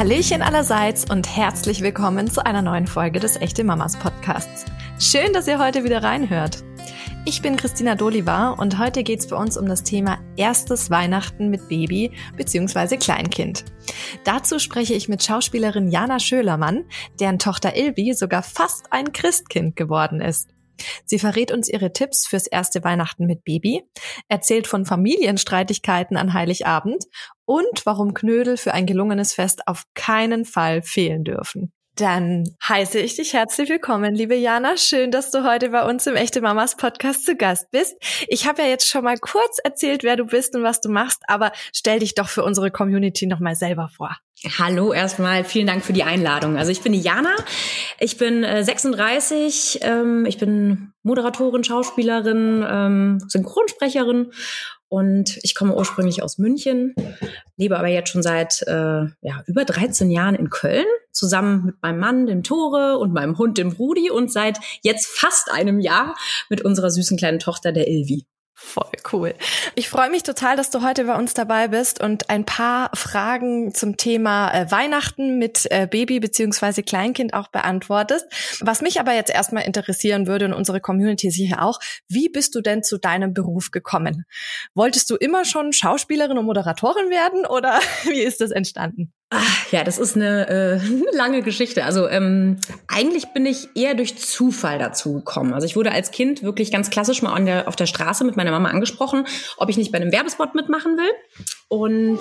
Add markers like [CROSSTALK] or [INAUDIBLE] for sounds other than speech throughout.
Hallöchen allerseits und herzlich willkommen zu einer neuen Folge des Echte Mamas Podcasts. Schön, dass ihr heute wieder reinhört. Ich bin Christina Dolivar und heute geht's bei uns um das Thema erstes Weihnachten mit Baby bzw. Kleinkind. Dazu spreche ich mit Schauspielerin Jana Schölermann, deren Tochter Ilvi sogar fast ein Christkind geworden ist. Sie verrät uns ihre Tipps fürs erste Weihnachten mit Baby, erzählt von Familienstreitigkeiten an Heiligabend und warum Knödel für ein gelungenes Fest auf keinen Fall fehlen dürfen. Dann heiße ich dich herzlich willkommen, liebe Jana. Schön, dass du heute bei uns im Echte Mamas Podcast zu Gast bist. Ich habe ja jetzt schon mal kurz erzählt, wer du bist und was du machst, aber stell dich doch für unsere Community nochmal selber vor. Hallo erstmal, vielen Dank für die Einladung. Also ich bin die Jana, ich bin äh, 36, ähm, ich bin Moderatorin, Schauspielerin, ähm, Synchronsprecherin und ich komme ursprünglich aus München, lebe aber jetzt schon seit äh, ja, über 13 Jahren in Köln, zusammen mit meinem Mann, dem Tore, und meinem Hund, dem Rudi, und seit jetzt fast einem Jahr mit unserer süßen kleinen Tochter, der Ilvi. Voll cool. Ich freue mich total, dass du heute bei uns dabei bist und ein paar Fragen zum Thema äh, Weihnachten mit äh, Baby beziehungsweise Kleinkind auch beantwortest. Was mich aber jetzt erstmal interessieren würde und unsere Community sicher auch, wie bist du denn zu deinem Beruf gekommen? Wolltest du immer schon Schauspielerin und Moderatorin werden oder [LAUGHS] wie ist das entstanden? Ach, ja, das ist eine äh, [LAUGHS] lange Geschichte. Also ähm, eigentlich bin ich eher durch Zufall dazu gekommen. Also ich wurde als Kind wirklich ganz klassisch mal der, auf der Straße mit meiner Mama angesprochen, ob ich nicht bei einem Werbespot mitmachen will. Und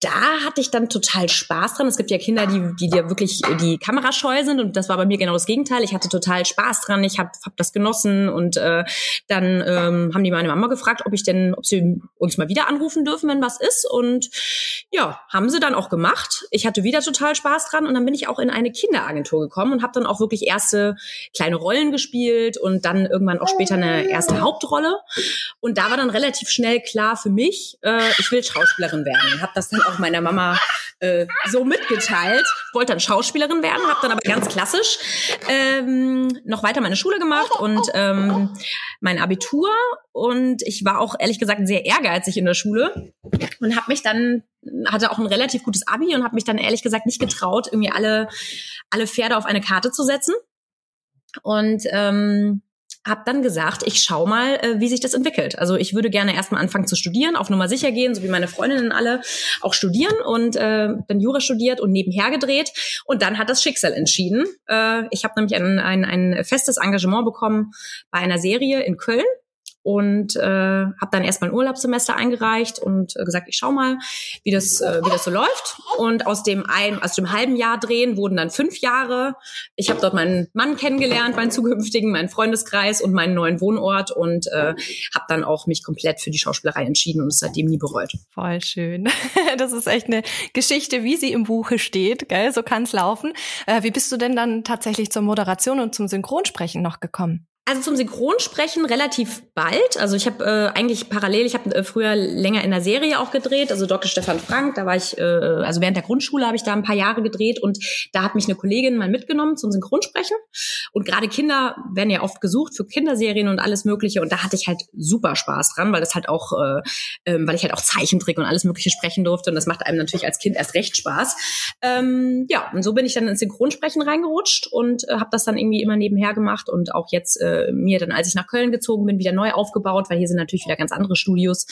da hatte ich dann total Spaß dran. Es gibt ja Kinder, die, die ja wirklich die Kamerascheu sind und das war bei mir genau das Gegenteil. Ich hatte total Spaß dran, ich habe hab das genossen und äh, dann ähm, haben die meine Mama gefragt, ob ich denn, ob sie uns mal wieder anrufen dürfen, wenn was ist und ja, haben sie dann auch gemacht. Ich hatte wieder total Spaß dran und dann bin ich auch in eine Kinderagentur gekommen und habe dann auch wirklich erste kleine Rollen gespielt und dann irgendwann auch später eine erste Hauptrolle und da war dann relativ schnell klar für mich, äh, ich will Schauspielerin werden. Habe das dann auch meiner Mama äh, so mitgeteilt. Wollte dann Schauspielerin werden, habe dann aber ganz klassisch ähm, noch weiter meine Schule gemacht und ähm, mein Abitur. Und ich war auch ehrlich gesagt sehr ehrgeizig in der Schule und habe mich dann hatte auch ein relativ gutes Abi und habe mich dann ehrlich gesagt nicht getraut, irgendwie alle alle Pferde auf eine Karte zu setzen. Und ähm, habe dann gesagt, ich schau mal, äh, wie sich das entwickelt. Also ich würde gerne erstmal anfangen zu studieren, auf Nummer sicher gehen, so wie meine Freundinnen alle auch studieren und äh, dann Jura studiert und nebenher gedreht. Und dann hat das Schicksal entschieden. Äh, ich habe nämlich ein, ein, ein festes Engagement bekommen bei einer Serie in Köln und äh, habe dann erstmal ein Urlaubssemester eingereicht und äh, gesagt, ich schau mal, wie das äh, wie das so läuft. Und aus dem ein, aus dem halben Jahr drehen wurden dann fünf Jahre. Ich habe dort meinen Mann kennengelernt, meinen zukünftigen, meinen Freundeskreis und meinen neuen Wohnort und äh, habe dann auch mich komplett für die Schauspielerei entschieden und es seitdem nie bereut. Voll schön. [LAUGHS] Das ist echt eine Geschichte, wie sie im Buche steht, gell? So kann's laufen. Äh, wie bist du denn dann tatsächlich zur Moderation und zum Synchronsprechen noch gekommen? Also zum Synchronsprechen relativ bald. Also ich habe äh, eigentlich parallel, ich habe äh, früher länger in der Serie auch gedreht, also Dr. Stefan Frank, da war ich, äh, also während der Grundschule habe ich da ein paar Jahre gedreht und da hat mich eine Kollegin mal mitgenommen zum Synchronsprechen. Und gerade Kinder werden ja oft gesucht für Kinderserien und alles Mögliche und da hatte ich halt super Spaß dran, weil das halt auch, äh, äh, weil ich halt auch Zeichentrick und alles Mögliche sprechen durfte und das macht einem natürlich als Kind erst recht Spaß. Ähm, ja, und so bin ich dann ins Synchronsprechen reingerutscht und äh, habe das dann irgendwie immer nebenher gemacht und auch jetzt äh, mir dann, als ich nach Köln gezogen bin, wieder neu aufgebaut, weil hier sind natürlich wieder ganz andere Studios.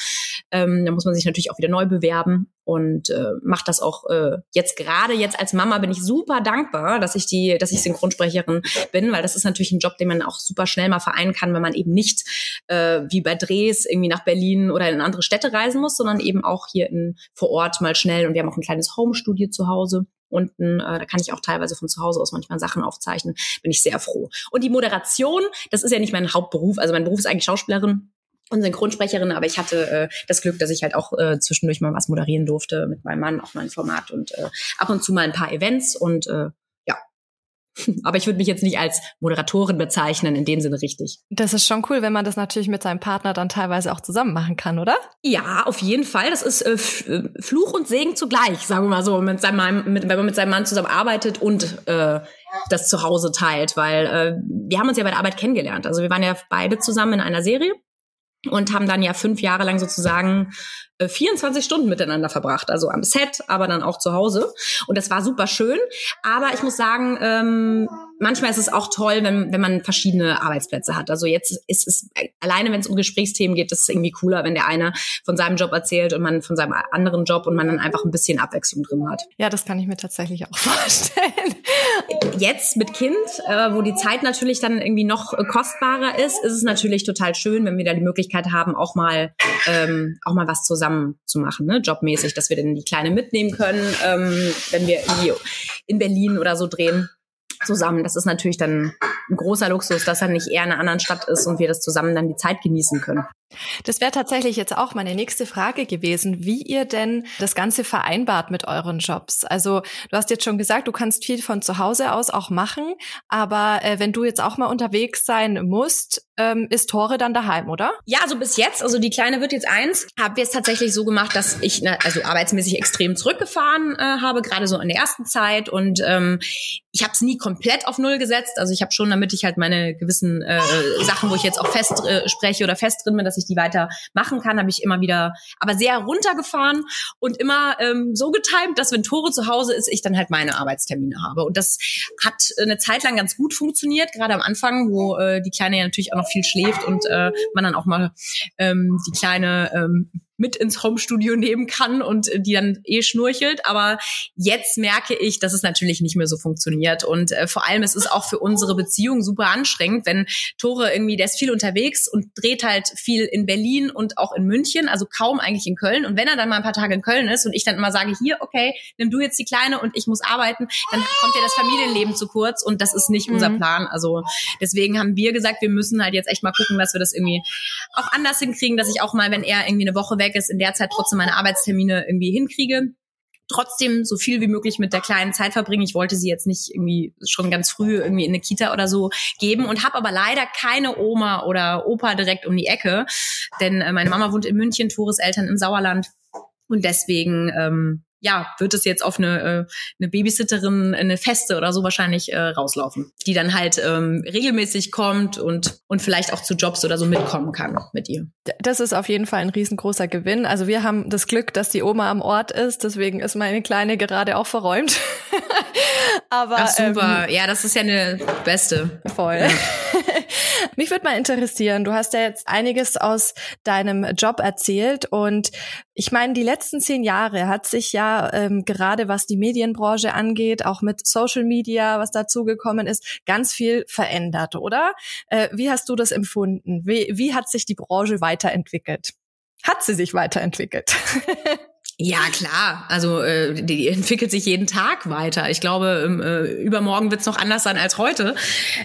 Ähm, da muss man sich natürlich auch wieder neu bewerben und äh, macht das auch äh, jetzt gerade jetzt als Mama bin ich super dankbar, dass ich die, dass ich Synchronsprecherin bin, weil das ist natürlich ein Job, den man auch super schnell mal vereinen kann, wenn man eben nicht äh, wie bei Drehs irgendwie nach Berlin oder in andere Städte reisen muss, sondern eben auch hier in vor Ort mal schnell. Und wir haben auch ein kleines Homestudio zu Hause unten. Äh, da kann ich auch teilweise von zu Hause aus manchmal Sachen aufzeichnen. Bin ich sehr froh. Und die Moderation, das ist ja nicht mein Hauptberuf. Also mein Beruf ist eigentlich Schauspielerin und Synchronsprecherin, aber ich hatte äh, das Glück, dass ich halt auch äh, zwischendurch mal was moderieren durfte mit meinem Mann auf meinem Format und äh, ab und zu mal ein paar Events und äh, [LAUGHS] aber ich würde mich jetzt nicht als Moderatorin bezeichnen, in dem Sinne richtig. Das ist schon cool, wenn man das natürlich mit seinem Partner dann teilweise auch zusammen machen kann, oder? Ja, auf jeden Fall. Das ist äh, äh Fluch und Segen zugleich, sagen wir mal so, mit seinem, mit, wenn man mit seinem Mann zusammen arbeitet und äh, das zu Hause teilt, weil äh, wir haben uns ja bei der Arbeit kennengelernt. Also wir waren ja beide zusammen in einer Serie und haben dann ja fünf Jahre lang sozusagen 24 äh, Stunden miteinander verbracht, also am Set, aber dann auch zu Hause. Und das war super schön. Aber ich muss sagen, ähm, manchmal ist es auch toll, wenn, wenn man verschiedene Arbeitsplätze hat. Also jetzt ist es, alleine wenn es um Gesprächsthemen geht, ist es irgendwie cooler, wenn der eine von seinem Job erzählt und man von seinem anderen Job und man dann einfach ein bisschen Abwechslung drin hat. Ja, das kann ich mir tatsächlich auch [LAUGHS] vorstellen. Jetzt mit Kind, äh, wo die Zeit natürlich dann irgendwie noch kostbarer ist, ist es natürlich total schön, wenn wir da die Möglichkeit haben, auch mal, ähm, auch mal was zusammen zu machen, ne? jobmäßig, dass wir dann die Kleine mitnehmen können, ähm, wenn wir irgendwie in Berlin oder so drehen zusammen. Das ist natürlich dann ein großer Luxus, dass er nicht eher in einer anderen Stadt ist und wir das zusammen dann die Zeit genießen können. Das wäre tatsächlich jetzt auch meine nächste Frage gewesen, wie ihr denn das Ganze vereinbart mit euren Jobs. Also du hast jetzt schon gesagt, du kannst viel von zu Hause aus auch machen, aber äh, wenn du jetzt auch mal unterwegs sein musst, ähm, ist Tore dann daheim, oder? Ja, also bis jetzt, also die Kleine wird jetzt eins, haben wir es tatsächlich so gemacht, dass ich na, also arbeitsmäßig extrem zurückgefahren äh, habe, gerade so in der ersten Zeit und ähm, ich habe es nie komplett auf Null gesetzt. Also ich habe schon, damit ich halt meine gewissen äh, Sachen, wo ich jetzt auch fest äh, spreche oder fest drin bin, dass ich die weiter machen kann, habe ich immer wieder, aber sehr runtergefahren und immer ähm, so getimt, dass wenn Tore zu Hause ist, ich dann halt meine Arbeitstermine habe. Und das hat eine Zeit lang ganz gut funktioniert, gerade am Anfang, wo äh, die Kleine ja natürlich auch noch viel schläft und äh, man dann auch mal ähm, die Kleine ähm, mit ins Homestudio nehmen kann und die dann eh schnurchelt. Aber jetzt merke ich, dass es natürlich nicht mehr so funktioniert. Und äh, vor allem es ist auch für unsere Beziehung super anstrengend, wenn Tore irgendwie, der ist viel unterwegs und dreht halt viel in Berlin und auch in München, also kaum eigentlich in Köln. Und wenn er dann mal ein paar Tage in Köln ist und ich dann immer sage, hier, okay, nimm du jetzt die Kleine und ich muss arbeiten, dann kommt ja das Familienleben zu kurz und das ist nicht mhm. unser Plan. Also deswegen haben wir gesagt, wir müssen halt jetzt echt mal gucken, dass wir das irgendwie auch anders hinkriegen, dass ich auch mal, wenn er irgendwie eine Woche weg weg ist, in der Zeit trotzdem meine Arbeitstermine irgendwie hinkriege. Trotzdem so viel wie möglich mit der kleinen Zeit verbringen. Ich wollte sie jetzt nicht irgendwie schon ganz früh irgendwie in eine Kita oder so geben und habe aber leider keine Oma oder Opa direkt um die Ecke, denn äh, meine Mama wohnt in München, Tores Eltern im Sauerland. Und deswegen ähm, ja, wird es jetzt auf eine, äh, eine Babysitterin, eine Feste oder so wahrscheinlich äh, rauslaufen, die dann halt ähm, regelmäßig kommt und, und vielleicht auch zu Jobs oder so mitkommen kann mit ihr. Das ist auf jeden Fall ein riesengroßer Gewinn. Also wir haben das Glück, dass die Oma am Ort ist, deswegen ist meine Kleine gerade auch verräumt. [LAUGHS] Aber Ach, super, ähm, ja, das ist ja eine beste. Voll. Ja. [LAUGHS] Mich würde mal interessieren, du hast ja jetzt einiges aus deinem Job erzählt und ich meine, die letzten zehn Jahre hat sich ja ähm, gerade was die Medienbranche angeht, auch mit Social Media, was dazugekommen ist, ganz viel verändert, oder? Äh, wie hast du das empfunden? Wie, wie hat sich die Branche weiterentwickelt? Hat sie sich weiterentwickelt? [LAUGHS] Ja, klar. Also äh, die entwickelt sich jeden Tag weiter. Ich glaube, ähm, äh, übermorgen wird es noch anders sein als heute.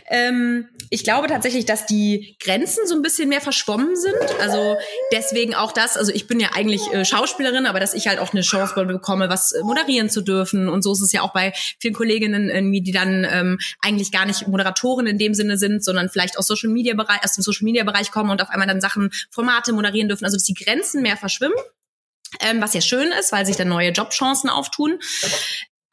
Ähm, ich glaube tatsächlich, dass die Grenzen so ein bisschen mehr verschwommen sind. Also deswegen auch das. Also ich bin ja eigentlich äh, Schauspielerin, aber dass ich halt auch eine Chance bekomme, was äh, moderieren zu dürfen. Und so ist es ja auch bei vielen Kolleginnen irgendwie, die dann ähm, eigentlich gar nicht Moderatoren in dem Sinne sind, sondern vielleicht aus Social Media Bereich, aus dem Social Media Bereich kommen und auf einmal dann Sachen, Formate moderieren dürfen. Also dass die Grenzen mehr verschwimmen ähm, was ja schön ist, weil sich dann neue Jobchancen auftun.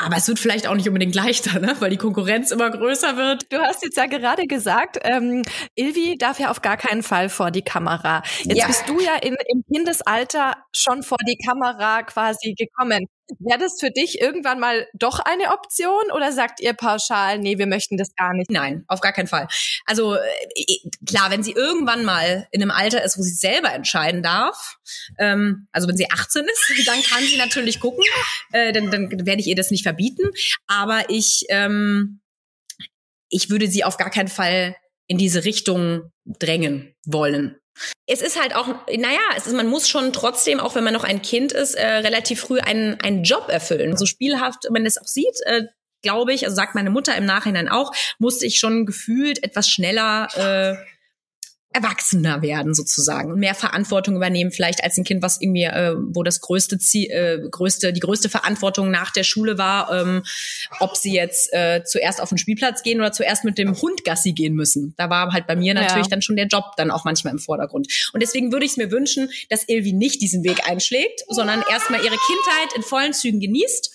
Aber es wird vielleicht auch nicht unbedingt leichter, ne? weil die Konkurrenz immer größer wird. Du hast jetzt ja gerade gesagt, ähm, Ilvi darf ja auf gar keinen Fall vor die Kamera. Jetzt ja. bist du ja in, im Kindesalter schon vor die Kamera quasi gekommen. Wäre das für dich irgendwann mal doch eine Option oder sagt ihr pauschal, nee, wir möchten das gar nicht? Nein, auf gar keinen Fall. Also äh, klar, wenn sie irgendwann mal in einem Alter ist, wo sie selber entscheiden darf, ähm, also wenn sie 18 ist, [LAUGHS] dann kann sie natürlich gucken, äh, dann, dann werde ich ihr das nicht verbieten. Aber ich, ähm, ich würde sie auf gar keinen Fall in diese Richtung drängen wollen es ist halt auch, naja, es ist, man muss schon trotzdem, auch wenn man noch ein Kind ist, äh, relativ früh einen, einen Job erfüllen. So spielhaft man das auch sieht, äh, glaube ich, also sagt meine Mutter im Nachhinein auch, musste ich schon gefühlt etwas schneller äh, erwachsener werden sozusagen und mehr Verantwortung übernehmen vielleicht als ein Kind, was irgendwie äh, wo das größte Ziel, äh, größte die größte Verantwortung nach der Schule war, ähm, ob sie jetzt äh, zuerst auf den Spielplatz gehen oder zuerst mit dem Hund Gassi gehen müssen. Da war halt bei mir natürlich ja. dann schon der Job dann auch manchmal im Vordergrund. Und deswegen würde ich es mir wünschen, dass Ilvi nicht diesen Weg einschlägt, sondern erstmal ihre Kindheit in vollen Zügen genießt,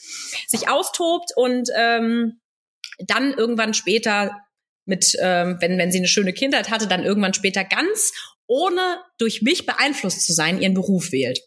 sich austobt und ähm, dann irgendwann später mit, ähm, wenn, wenn sie eine schöne Kindheit hatte, dann irgendwann später ganz ohne durch mich beeinflusst zu sein, ihren Beruf wählt.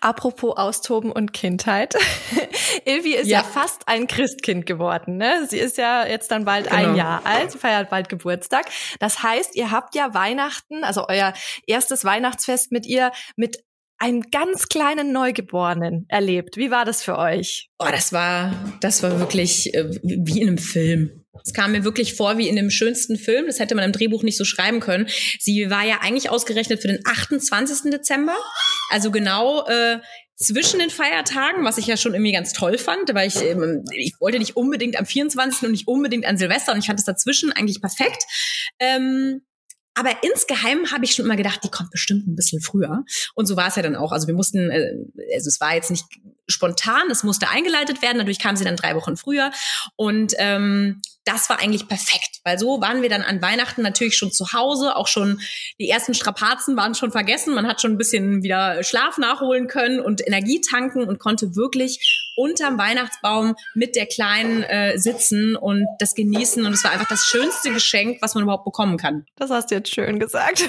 Apropos Austoben und Kindheit. [LAUGHS] Ilvi ist ja. ja. fast ein Christkind geworden. Ne? Sie ist ja jetzt dann bald genau. ein Jahr alt, sie feiert bald Geburtstag. Das heißt, ihr habt ja Weihnachten, also euer erstes Weihnachtsfest mit ihr mit einem ganz kleinen Neugeborenen erlebt. Wie war das für euch? Oh, das war, das war wirklich äh, wie in einem Film. Es kam mir wirklich vor wie in dem schönsten Film. Das hätte man im Drehbuch nicht so schreiben können. Sie war ja eigentlich ausgerechnet für den 28. Dezember. Also genau äh, zwischen den Feiertagen, was ich ja schon irgendwie ganz toll fand, weil ich, ähm, ich wollte nicht unbedingt am 24. und nicht unbedingt an Silvester und ich fand es dazwischen eigentlich perfekt. Ähm, aber insgeheim habe ich schon immer gedacht, die kommt bestimmt ein bisschen früher. Und so war es ja dann auch. Also wir mussten, äh, also es war jetzt nicht spontan, es musste eingeleitet werden. Dadurch kam sie dann drei Wochen früher. Und ähm, das war eigentlich perfekt, weil so waren wir dann an Weihnachten natürlich schon zu Hause, auch schon die ersten Strapazen waren schon vergessen, man hat schon ein bisschen wieder Schlaf nachholen können und Energie tanken und konnte wirklich unterm Weihnachtsbaum mit der Kleinen äh, sitzen und das genießen und es war einfach das schönste Geschenk, was man überhaupt bekommen kann. Das hast du jetzt schön gesagt.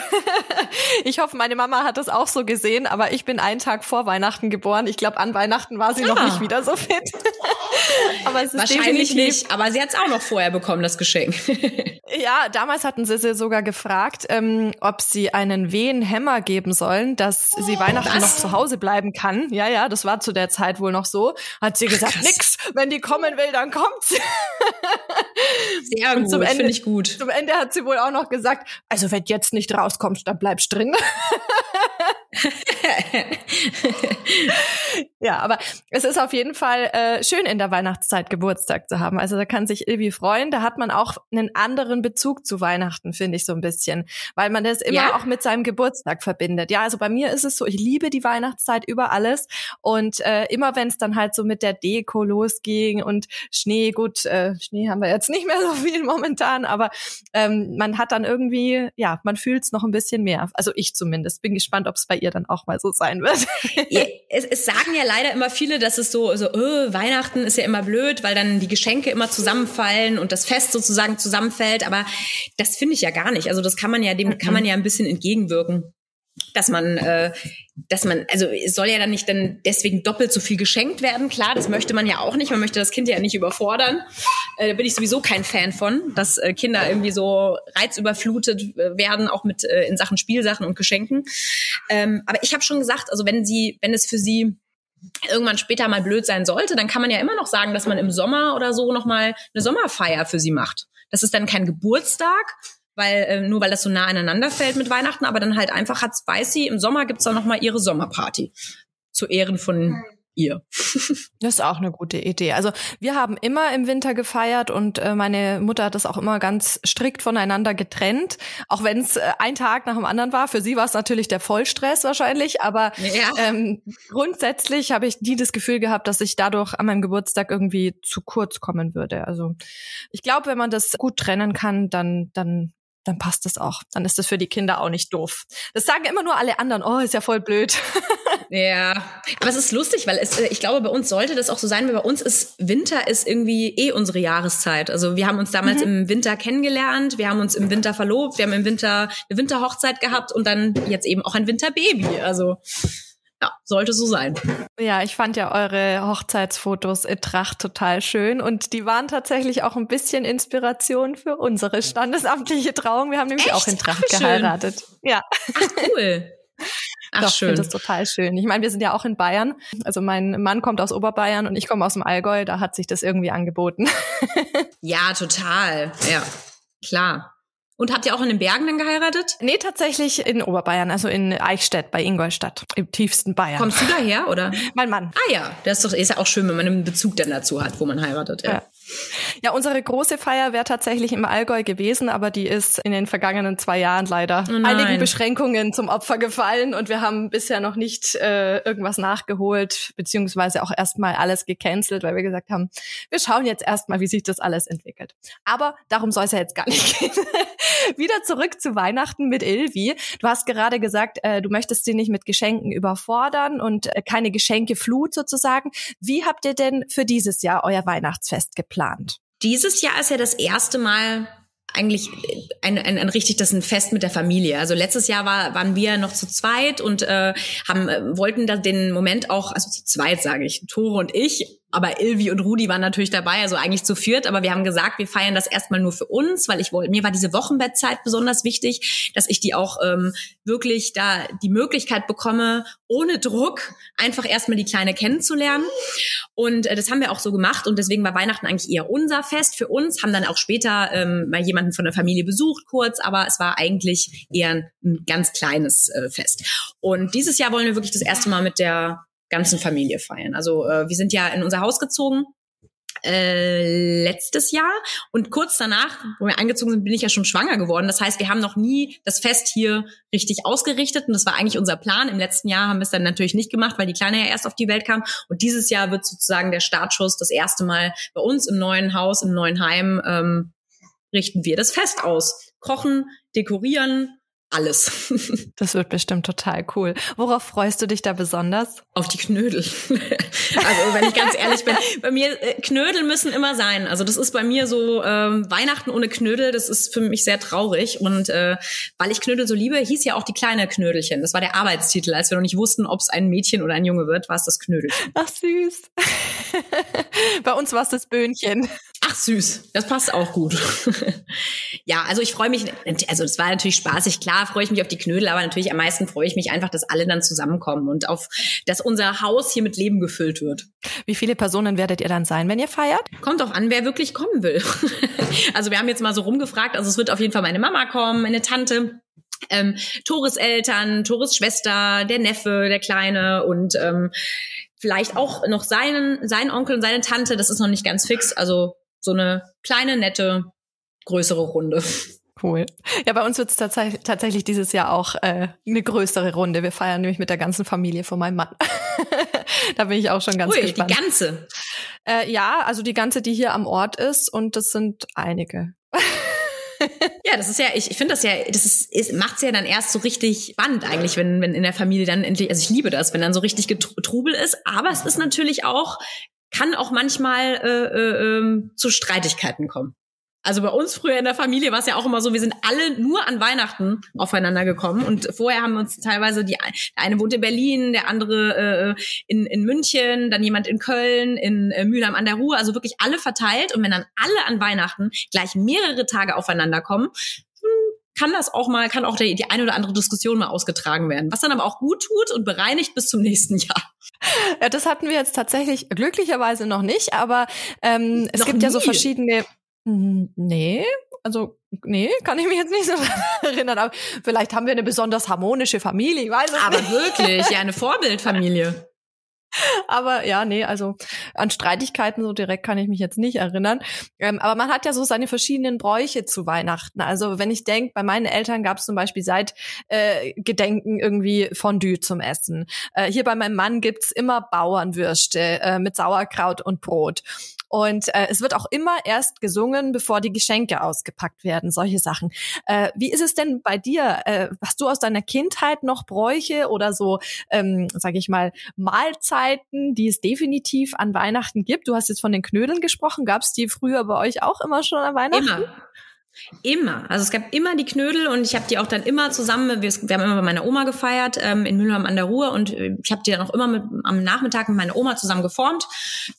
[LAUGHS] ich hoffe, meine Mama hat das auch so gesehen, aber ich bin einen Tag vor Weihnachten geboren. Ich glaube, an Weihnachten war sie ah. noch nicht wieder so fit. [LAUGHS] [LAUGHS] aber es ist Wahrscheinlich nicht, aber sie hat es auch noch vorher bekommen, das Geschenk. [LAUGHS] ja, damals hatten sie sie sogar gefragt, ähm, ob sie einen Wehenhämmer geben sollen, dass sie Weihnachten Was? noch zu Hause bleiben kann. Ja, ja, das war zu der Zeit wohl noch so. Hat sie gesagt, Ach, nix, wenn die kommen will, dann kommt sie. [LAUGHS] Sehr gut, finde ich gut. Zum Ende hat sie wohl auch noch gesagt, also wenn jetzt nicht rauskommst, dann bleibst drin. Ja, aber es ist auf jeden Fall äh, schön in der Weihnachtszeit Geburtstag zu haben. Also da kann sich irgendwie freuen. Da hat man auch einen anderen Bezug zu Weihnachten, finde ich so ein bisschen, weil man das immer ja. auch mit seinem Geburtstag verbindet. Ja, also bei mir ist es so, ich liebe die Weihnachtszeit über alles und äh, immer wenn es dann halt so mit der Deko losging und Schnee, gut, äh, Schnee haben wir jetzt nicht mehr so viel momentan, aber ähm, man hat dann irgendwie, ja, man fühlt es noch ein bisschen mehr. Also ich zumindest. Bin gespannt, ob es bei ihr dann auch mal so sein wird. Ja, [LAUGHS] es, es sagen ja leider immer viele, dass es so, so öh, Weihnachten ist ja immer blöd, weil dann die Geschenke immer zusammenfallen und das Fest sozusagen zusammenfällt. Aber das finde ich ja gar nicht. Also das kann man ja, dem kann man ja ein bisschen entgegenwirken dass man, äh, dass man, also es soll ja dann nicht dann deswegen doppelt so viel geschenkt werden. Klar, das möchte man ja auch nicht. Man möchte das Kind ja nicht überfordern. Äh, da bin ich sowieso kein Fan von, dass äh, Kinder irgendwie so reizüberflutet äh, werden, auch mit äh, in Sachen Spielsachen und Geschenken. Ähm, aber ich habe schon gesagt, also wenn sie, wenn es für sie irgendwann später mal blöd sein sollte, dann kann man ja immer noch sagen, dass man im Sommer oder so noch mal eine Sommerfeier für sie macht. Das ist dann kein Geburtstag, weil äh, nur weil das so nah aneinander fällt mit Weihnachten, aber dann halt einfach hat Spicy im Sommer gibt's dann noch mal ihre Sommerparty zu Ehren von ihr. [LAUGHS] das ist auch eine gute Idee. Also wir haben immer im Winter gefeiert und äh, meine Mutter hat das auch immer ganz strikt voneinander getrennt, auch wenn es äh, ein Tag nach dem anderen war. Für sie war es natürlich der Vollstress wahrscheinlich, aber ja. ähm, grundsätzlich habe ich nie das Gefühl gehabt, dass ich dadurch an meinem Geburtstag irgendwie zu kurz kommen würde. Also ich glaube, wenn man das gut trennen kann, dann dann dann passt das auch. Dann ist das für die Kinder auch nicht doof. Das sagen immer nur alle anderen. Oh, ist ja voll blöd. [LAUGHS] ja, aber es ist lustig, weil es, äh, ich glaube, bei uns sollte das auch so sein, weil bei uns ist Winter ist irgendwie eh unsere Jahreszeit. Also wir haben uns damals mhm. im Winter kennengelernt, wir haben uns im Winter verlobt, wir haben im Winter eine Winterhochzeit gehabt und dann jetzt eben auch ein Winterbaby. Also ja, sollte so sein. Ja, ich fand ja eure Hochzeitsfotos in Tracht total schön und die waren tatsächlich auch ein bisschen Inspiration für unsere standesamtliche Trauung. Wir haben nämlich Echt? auch in Tracht Ach, geheiratet. Ja. Ach, cool. [LAUGHS] Ach, Doch, schön. Ich finde das total schön. Ich meine, wir sind ja auch in Bayern. Also mein Mann kommt aus Oberbayern und ich komme aus dem Allgäu. Da hat sich das irgendwie angeboten. [LAUGHS] ja, total. Ja, klar. Und habt ihr auch in den Bergen dann geheiratet? Nee, tatsächlich in Oberbayern, also in Eichstätt bei Ingolstadt, im tiefsten Bayern. Kommst du daher, oder? [LAUGHS] mein Mann. Ah ja, das ist doch ist ja auch schön, wenn man einen Bezug dann dazu hat, wo man heiratet. Ja. ja. Ja, unsere große Feier wäre tatsächlich im Allgäu gewesen, aber die ist in den vergangenen zwei Jahren leider oh einigen Beschränkungen zum Opfer gefallen und wir haben bisher noch nicht äh, irgendwas nachgeholt, beziehungsweise auch erstmal alles gecancelt, weil wir gesagt haben, wir schauen jetzt erstmal, wie sich das alles entwickelt. Aber darum soll es ja jetzt gar nicht [LAUGHS] gehen. Wieder zurück zu Weihnachten mit Ilvi. Du hast gerade gesagt, äh, du möchtest sie nicht mit Geschenken überfordern und äh, keine Geschenkeflut sozusagen. Wie habt ihr denn für dieses Jahr euer Weihnachtsfest geplant? Dieses Jahr ist ja das erste Mal eigentlich ein, ein, ein richtig das ein Fest mit der Familie. Also letztes Jahr war, waren wir noch zu zweit und äh, haben wollten da den Moment auch, also zu zweit sage ich, Tore und ich, aber Ilvi und Rudi waren natürlich dabei, also eigentlich zu viert. Aber wir haben gesagt, wir feiern das erstmal nur für uns, weil ich wollte, mir war diese Wochenbettzeit besonders wichtig, dass ich die auch ähm, wirklich da die Möglichkeit bekomme, ohne Druck einfach erstmal die Kleine kennenzulernen. Und äh, das haben wir auch so gemacht. Und deswegen war Weihnachten eigentlich eher unser Fest für uns. Haben dann auch später ähm, mal jemanden von der Familie besucht, kurz, aber es war eigentlich eher ein, ein ganz kleines äh, Fest. Und dieses Jahr wollen wir wirklich das erste Mal mit der ganzen Familie feiern. Also äh, wir sind ja in unser Haus gezogen äh, letztes Jahr und kurz danach, wo wir eingezogen sind, bin ich ja schon schwanger geworden. Das heißt, wir haben noch nie das Fest hier richtig ausgerichtet und das war eigentlich unser Plan. Im letzten Jahr haben wir es dann natürlich nicht gemacht, weil die Kleine ja erst auf die Welt kam und dieses Jahr wird sozusagen der Startschuss das erste Mal bei uns im neuen Haus, im neuen Heim ähm, richten wir das Fest aus. Kochen, dekorieren, alles. [LAUGHS] Das wird bestimmt total cool. Worauf freust du dich da besonders? Auf die Knödel. [LAUGHS] also wenn ich ganz ehrlich bin, bei mir äh, Knödel müssen immer sein. Also das ist bei mir so ähm, Weihnachten ohne Knödel. Das ist für mich sehr traurig. Und äh, weil ich Knödel so liebe, hieß ja auch die kleine Knödelchen. Das war der Arbeitstitel, als wir noch nicht wussten, ob es ein Mädchen oder ein Junge wird, war es das Knödelchen. Ach süß. [LAUGHS] bei uns war es das Böhnchen. Ach süß, das passt auch gut. ja, also ich freue mich, also es war natürlich spaßig, klar freue ich mich auf die Knödel, aber natürlich am meisten freue ich mich einfach, dass alle dann zusammenkommen und auf, dass unser Haus hier mit Leben gefüllt wird. Wie viele Personen werdet ihr dann sein, wenn ihr feiert? Kommt auch an, wer wirklich kommen will. [LAUGHS] also wir haben jetzt mal so rumgefragt, also es wird auf jeden Fall meine Mama kommen, meine Tante, ähm, Tores Eltern, Tores Schwester, der Neffe, der Kleine und ähm, vielleicht auch noch seinen, sein Onkel und seine Tante, das ist noch nicht ganz fix. Also so eine kleine, nette, größere Runde. Cool. Ja, bei uns wird es tats tatsächlich dieses Jahr auch äh, eine größere Runde. Wir feiern nämlich mit der ganzen Familie von meinem Mann. [LAUGHS] da bin ich auch schon ganz Ui, gespannt. Die ganze? Äh, ja, also die ganze, die hier am Ort ist und das sind einige. [LAUGHS] ja, das ist ja, ich, ich finde das ja, das ist, ist macht's ja dann erst so richtig spannend eigentlich, wenn, wenn in der Familie dann endlich, also ich liebe das, wenn dann so richtig Trubel ist, aber es ist natürlich auch kann auch manchmal äh, äh, äh, zu Streitigkeiten kommen. Also bei uns früher in der Familie war es ja auch immer so, wir sind alle nur an Weihnachten aufeinander gekommen und vorher haben wir uns teilweise die der eine wohnt in Berlin, der andere äh, in, in München, dann jemand in Köln, in äh, Mülheim an der Ruhr, also wirklich alle verteilt und wenn dann alle an Weihnachten gleich mehrere Tage aufeinander kommen, hm, kann das auch mal, kann auch die, die eine oder andere Diskussion mal ausgetragen werden, was dann aber auch gut tut und bereinigt bis zum nächsten Jahr. Ja, das hatten wir jetzt tatsächlich glücklicherweise noch nicht, aber ähm, es noch gibt nie. ja so verschiedene. Nee, also nee, kann ich mich jetzt nicht so [LAUGHS] erinnern. Aber vielleicht haben wir eine besonders harmonische Familie, ich weiß es Aber nicht. wirklich, ja, eine Vorbildfamilie. [LAUGHS] Aber ja, nee, also an Streitigkeiten so direkt kann ich mich jetzt nicht erinnern. Ähm, aber man hat ja so seine verschiedenen Bräuche zu Weihnachten. Also wenn ich denke, bei meinen Eltern gab es zum Beispiel seit äh, Gedenken irgendwie Fondue zum Essen. Äh, hier bei meinem Mann gibt's immer Bauernwürste äh, mit Sauerkraut und Brot. Und äh, es wird auch immer erst gesungen, bevor die Geschenke ausgepackt werden, solche Sachen. Äh, wie ist es denn bei dir? Äh, hast du aus deiner Kindheit noch Bräuche oder so, ähm, sage ich mal, Mahlzeiten, die es definitiv an Weihnachten gibt? Du hast jetzt von den Knödeln gesprochen. Gab es die früher bei euch auch immer schon an Weihnachten? Immer. Immer. Also es gab immer die Knödel und ich habe die auch dann immer zusammen, wir, wir haben immer bei meiner Oma gefeiert ähm, in Mülheim an der Ruhr und äh, ich habe die dann auch immer mit, am Nachmittag mit meiner Oma zusammen geformt.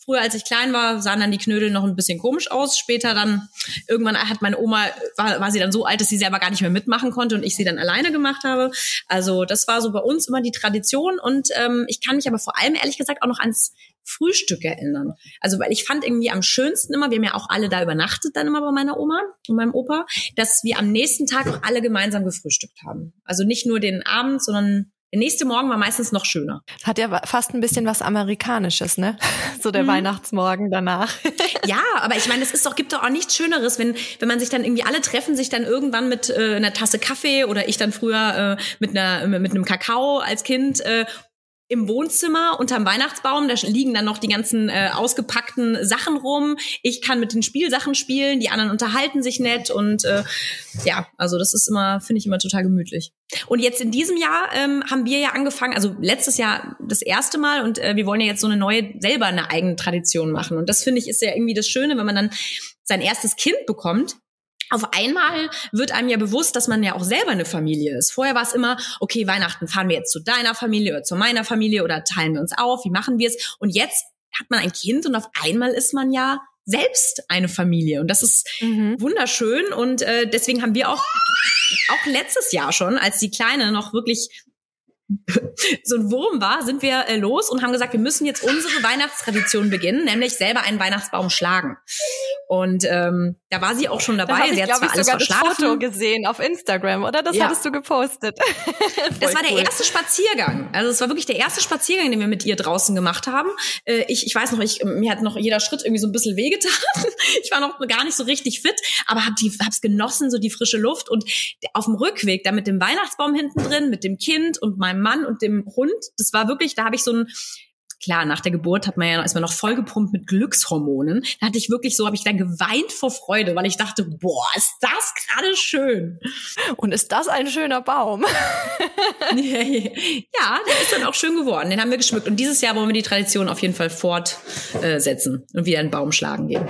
Früher, als ich klein war, sahen dann die Knödel noch ein bisschen komisch aus. Später dann, irgendwann hat meine Oma, war, war sie dann so alt, dass sie selber gar nicht mehr mitmachen konnte und ich sie dann alleine gemacht habe. Also das war so bei uns immer die Tradition und ähm, ich kann mich aber vor allem ehrlich gesagt auch noch ans Frühstück erinnern. Also weil ich fand irgendwie am schönsten immer, wir haben ja auch alle da übernachtet dann immer bei meiner Oma und meinem Opa, dass wir am nächsten Tag auch alle gemeinsam gefrühstückt haben. Also nicht nur den Abend, sondern der nächste Morgen war meistens noch schöner. Hat ja fast ein bisschen was Amerikanisches, ne? [LAUGHS] So der mhm. Weihnachtsmorgen danach. [LAUGHS] ja, aber ich meine, es ist doch, gibt doch auch nichts Schöneres, wenn, wenn man sich dann irgendwie alle treffen, sich dann irgendwann mit äh, einer Tasse Kaffee oder ich dann früher äh, mit einer mit einem Kakao als Kind äh, im Wohnzimmer unterm Weihnachtsbaum. Da liegen dann noch die ganzen äh, ausgepackten Sachen rum. Ich kann mit den Spielsachen spielen, die anderen unterhalten sich nett und äh, ja, also das ist immer, finde ich immer total gemütlich. Und jetzt in diesem Jahr ähm, haben wir ja angefangen, also letztes Jahr das erste Mal und äh, wir wollen ja jetzt so eine neue, selber eine eigene Tradition machen. Und das finde ich ist ja irgendwie das Schöne, wenn man dann sein erstes Kind bekommt auf einmal wird einem ja bewusst, dass man ja auch selber eine Familie ist. Vorher war es immer, okay, Weihnachten fahren wir jetzt zu deiner Familie oder zu meiner Familie oder teilen wir uns auf, wie machen wir es? Und jetzt hat man ein Kind und auf einmal ist man ja selbst eine Familie. Und das ist mhm. wunderschön. Und äh, deswegen haben wir auch, auch letztes Jahr schon, als die Kleine noch wirklich [LAUGHS] so ein Wurm war, sind wir äh, los und haben gesagt, wir müssen jetzt unsere Weihnachtstradition beginnen, nämlich selber einen Weihnachtsbaum schlagen. Und ähm, da war sie auch schon dabei. sie ich, hat zwar ich, alles sogar verschlafen. das Foto gesehen auf Instagram, oder? Das ja. hattest du gepostet. [LAUGHS] das war der erste Spaziergang. Also es war wirklich der erste Spaziergang, den wir mit ihr draußen gemacht haben. Äh, ich, ich weiß noch, ich, mir hat noch jeder Schritt irgendwie so ein bisschen wehgetan. [LAUGHS] ich war noch gar nicht so richtig fit, aber hab die, hab's genossen, so die frische Luft. Und auf dem Rückweg, da mit dem Weihnachtsbaum hinten drin, mit dem Kind und meinem Mann und dem Hund, das war wirklich, da habe ich so ein klar, nach der Geburt hat man ja ist man noch vollgepumpt mit Glückshormonen. Da hatte ich wirklich so, habe ich dann geweint vor Freude, weil ich dachte, boah, ist das gerade schön. Und ist das ein schöner Baum? [LAUGHS] ja, der ist dann auch schön geworden. Den haben wir geschmückt. Und dieses Jahr wollen wir die Tradition auf jeden Fall fortsetzen und wieder einen Baum schlagen gehen.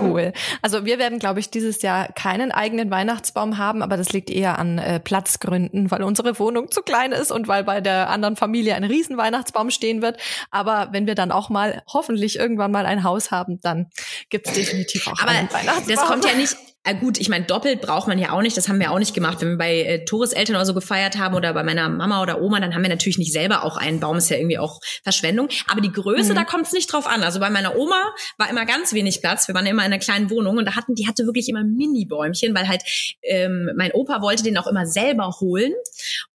Cool. Also wir werden, glaube ich, dieses Jahr keinen eigenen Weihnachtsbaum haben, aber das liegt eher an äh, Platzgründen, weil unsere Wohnung zu klein ist und weil bei der anderen Familie ein riesen Weihnachtsbaum stehen wird. Aber wenn wir dann auch mal hoffentlich irgendwann mal ein Haus haben, dann gibt's definitiv auch aber einen Weihnachtsbaum. Das kommt ja nicht äh, gut, ich meine, doppelt braucht man ja auch nicht. Das haben wir auch nicht gemacht. Wenn wir bei äh, Tores Eltern oder so gefeiert haben oder bei meiner Mama oder Oma, dann haben wir natürlich nicht selber auch einen Baum. Ist ja irgendwie auch Verschwendung. Aber die Größe, mhm. da kommt es nicht drauf an. Also bei meiner Oma war immer ganz wenig Platz. Wir waren immer in einer kleinen Wohnung und da hatten, die hatte wirklich immer Mini-Bäumchen, weil halt ähm, mein Opa wollte den auch immer selber holen.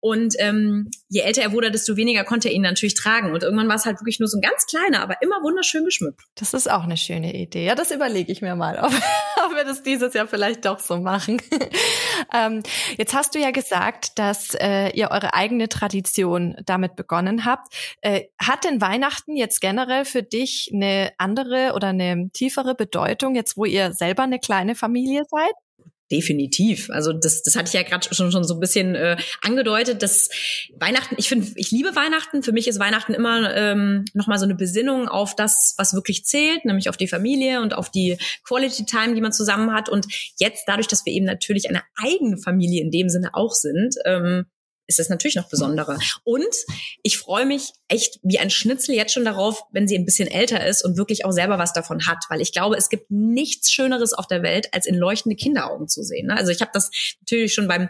Und ähm, je älter er wurde, desto weniger konnte er ihn natürlich tragen. Und irgendwann war es halt wirklich nur so ein ganz kleiner, aber immer wunderschön geschmückt. Das ist auch eine schöne Idee. Ja, das überlege ich mir mal, ob, [LAUGHS] ob wir das dieses Jahr vielleicht doch so machen. [LAUGHS] ähm, jetzt hast du ja gesagt, dass äh, ihr eure eigene Tradition damit begonnen habt. Äh, hat denn Weihnachten jetzt generell für dich eine andere oder eine tiefere Bedeutung, jetzt wo ihr selber eine kleine Familie seid? Definitiv. Also das, das hatte ich ja gerade schon, schon so ein bisschen äh, angedeutet, dass Weihnachten, ich finde, ich liebe Weihnachten. Für mich ist Weihnachten immer ähm, nochmal so eine Besinnung auf das, was wirklich zählt, nämlich auf die Familie und auf die Quality Time, die man zusammen hat. Und jetzt, dadurch, dass wir eben natürlich eine eigene Familie in dem Sinne auch sind, ähm, ist es natürlich noch besonderer. Und ich freue mich echt wie ein Schnitzel jetzt schon darauf, wenn sie ein bisschen älter ist und wirklich auch selber was davon hat, weil ich glaube, es gibt nichts Schöneres auf der Welt, als in leuchtende Kinderaugen zu sehen. Ne? Also ich habe das natürlich schon beim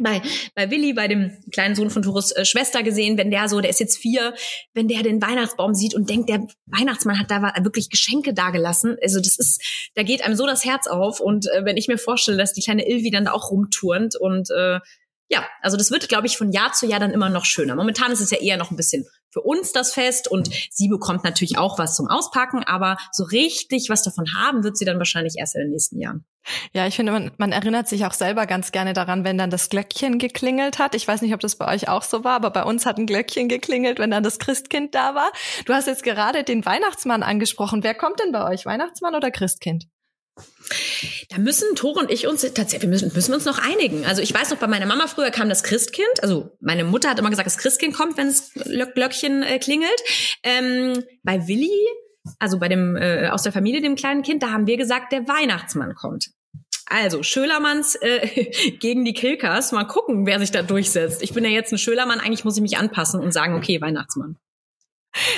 bei, bei Willi, bei dem kleinen Sohn von Tours äh, Schwester gesehen, wenn der so, der ist jetzt vier, wenn der den Weihnachtsbaum sieht und denkt, der Weihnachtsmann hat da wirklich Geschenke dagelassen. Also das ist, da geht einem so das Herz auf. Und äh, wenn ich mir vorstelle, dass die kleine Ilvi dann da auch rumturnt und äh, ja, also das wird, glaube ich, von Jahr zu Jahr dann immer noch schöner. Momentan ist es ja eher noch ein bisschen für uns das Fest und sie bekommt natürlich auch was zum Auspacken, aber so richtig was davon haben wird sie dann wahrscheinlich erst in den nächsten Jahren. Ja, ich finde, man, man erinnert sich auch selber ganz gerne daran, wenn dann das Glöckchen geklingelt hat. Ich weiß nicht, ob das bei euch auch so war, aber bei uns hat ein Glöckchen geklingelt, wenn dann das Christkind da war. Du hast jetzt gerade den Weihnachtsmann angesprochen. Wer kommt denn bei euch? Weihnachtsmann oder Christkind? Da müssen Tore und ich uns tatsächlich, wir müssen, müssen uns noch einigen. Also ich weiß noch, bei meiner Mama früher kam das Christkind. Also meine Mutter hat immer gesagt, das Christkind kommt, wenn das Glöckchen äh, klingelt. Ähm, bei Willi, also bei dem äh, aus der Familie, dem kleinen Kind, da haben wir gesagt, der Weihnachtsmann kommt. Also Schölermanns äh, [LAUGHS] gegen die Kilkers. Mal gucken, wer sich da durchsetzt. Ich bin ja jetzt ein Schölermann, eigentlich muss ich mich anpassen und sagen, okay, Weihnachtsmann.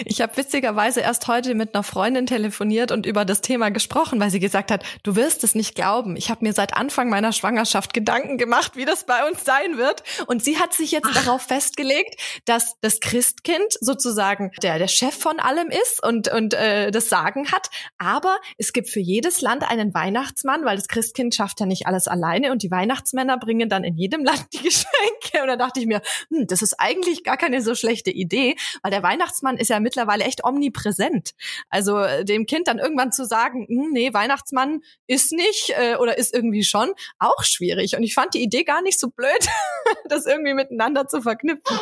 Ich habe witzigerweise erst heute mit einer Freundin telefoniert und über das Thema gesprochen, weil sie gesagt hat, du wirst es nicht glauben. Ich habe mir seit Anfang meiner Schwangerschaft Gedanken gemacht, wie das bei uns sein wird. Und sie hat sich jetzt Ach. darauf festgelegt, dass das Christkind sozusagen der, der Chef von allem ist und, und äh, das Sagen hat. Aber es gibt für jedes Land einen Weihnachtsmann, weil das Christkind schafft ja nicht alles alleine und die Weihnachtsmänner bringen dann in jedem Land die [LAUGHS] Geschenke. Und da dachte ich mir, hm, das ist eigentlich gar keine so schlechte Idee, weil der Weihnachtsmann ist ja mittlerweile echt omnipräsent. Also äh, dem Kind dann irgendwann zu sagen, hm, nee, Weihnachtsmann ist nicht äh, oder ist irgendwie schon, auch schwierig. Und ich fand die Idee gar nicht so blöd, [LAUGHS] das irgendwie miteinander zu verknüpfen.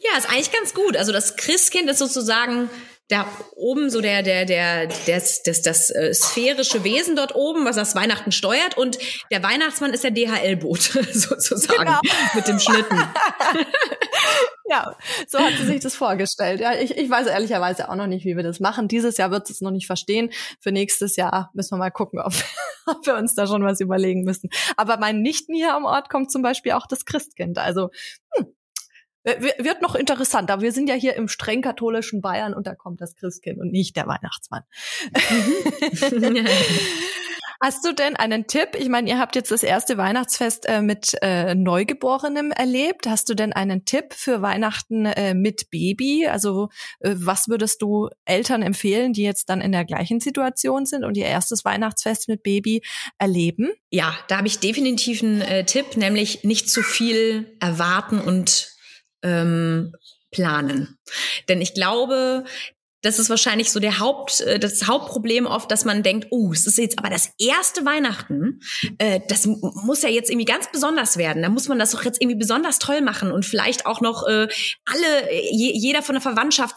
Ja, ist eigentlich ganz gut. Also das Christkind ist sozusagen da oben so der der der das das das äh, sphärische Wesen dort oben, was das Weihnachten steuert und der Weihnachtsmann ist der DHL-Boot [LAUGHS] sozusagen genau. mit dem Schlitten. [LAUGHS] ja, so hat sie sich das vorgestellt. Ja, ich, ich weiß ehrlicherweise auch noch nicht, wie wir das machen. Dieses Jahr wird sie es noch nicht verstehen. Für nächstes Jahr müssen wir mal gucken, ob [LAUGHS] ob wir uns da schon was überlegen müssen. Aber meinen Nichten hier am Ort kommt zum Beispiel auch das Christkind. Also hm, wird noch interessant, aber wir sind ja hier im streng katholischen Bayern und da kommt das Christkind und nicht der Weihnachtsmann. Mhm. [LAUGHS] [LAUGHS] Hast du denn einen Tipp? Ich meine, ihr habt jetzt das erste Weihnachtsfest äh, mit äh, Neugeborenem erlebt. Hast du denn einen Tipp für Weihnachten äh, mit Baby? Also äh, was würdest du Eltern empfehlen, die jetzt dann in der gleichen Situation sind und ihr erstes Weihnachtsfest mit Baby erleben? Ja, da habe ich definitiv einen äh, Tipp, nämlich nicht zu viel erwarten und ähm, planen. Denn ich glaube, das ist wahrscheinlich so der Haupt, äh, das Hauptproblem oft, dass man denkt, oh, es ist jetzt aber das erste Weihnachten. Äh, das muss ja jetzt irgendwie ganz besonders werden. Da muss man das doch jetzt irgendwie besonders toll machen und vielleicht auch noch äh, alle, jeder von der Verwandtschaft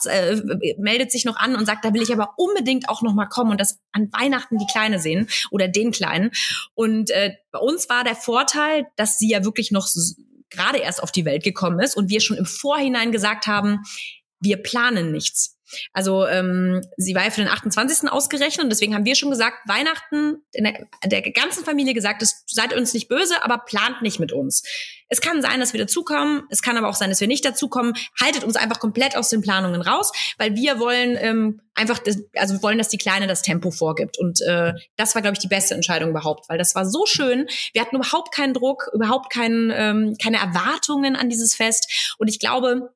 meldet sich noch an und sagt, da will ich aber unbedingt auch noch mal kommen und das an Weihnachten die Kleine sehen oder den Kleinen. Und bei uns war der Vorteil, dass sie ja wirklich noch gerade erst auf die Welt gekommen ist und wir schon im Vorhinein gesagt haben, wir planen nichts. Also ähm, sie war ja für den 28. ausgerechnet und deswegen haben wir schon gesagt, Weihnachten in der, der ganzen Familie gesagt, es, seid uns nicht böse, aber plant nicht mit uns. Es kann sein, dass wir dazukommen, es kann aber auch sein, dass wir nicht dazukommen. Haltet uns einfach komplett aus den Planungen raus, weil wir wollen ähm, einfach, das, also wir wollen, dass die Kleine das Tempo vorgibt. Und äh, das war, glaube ich, die beste Entscheidung überhaupt, weil das war so schön. Wir hatten überhaupt keinen Druck, überhaupt keinen, ähm, keine Erwartungen an dieses Fest. Und ich glaube,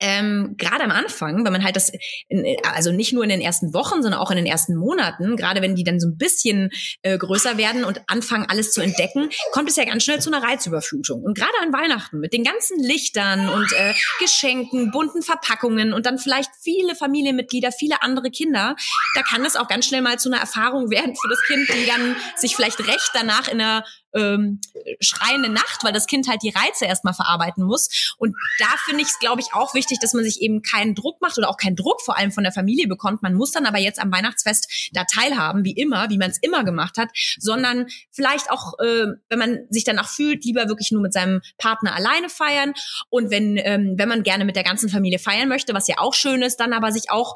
ähm, gerade am Anfang, wenn man halt das, in, also nicht nur in den ersten Wochen, sondern auch in den ersten Monaten, gerade wenn die dann so ein bisschen äh, größer werden und anfangen, alles zu entdecken, kommt es ja ganz schnell zu einer Reizüberflutung. Und gerade an Weihnachten mit den ganzen Lichtern und äh, Geschenken, bunten Verpackungen und dann vielleicht viele Familienmitglieder, viele andere Kinder, da kann es auch ganz schnell mal zu einer Erfahrung werden für das Kind, die dann sich vielleicht recht danach in einer ähm, schreiende Nacht, weil das Kind halt die Reize erstmal verarbeiten muss. Und da finde ich es, glaube ich, auch wichtig, dass man sich eben keinen Druck macht oder auch keinen Druck vor allem von der Familie bekommt. Man muss dann aber jetzt am Weihnachtsfest da teilhaben, wie immer, wie man es immer gemacht hat, sondern vielleicht auch, äh, wenn man sich danach fühlt, lieber wirklich nur mit seinem Partner alleine feiern. Und wenn, ähm, wenn man gerne mit der ganzen Familie feiern möchte, was ja auch schön ist, dann aber sich auch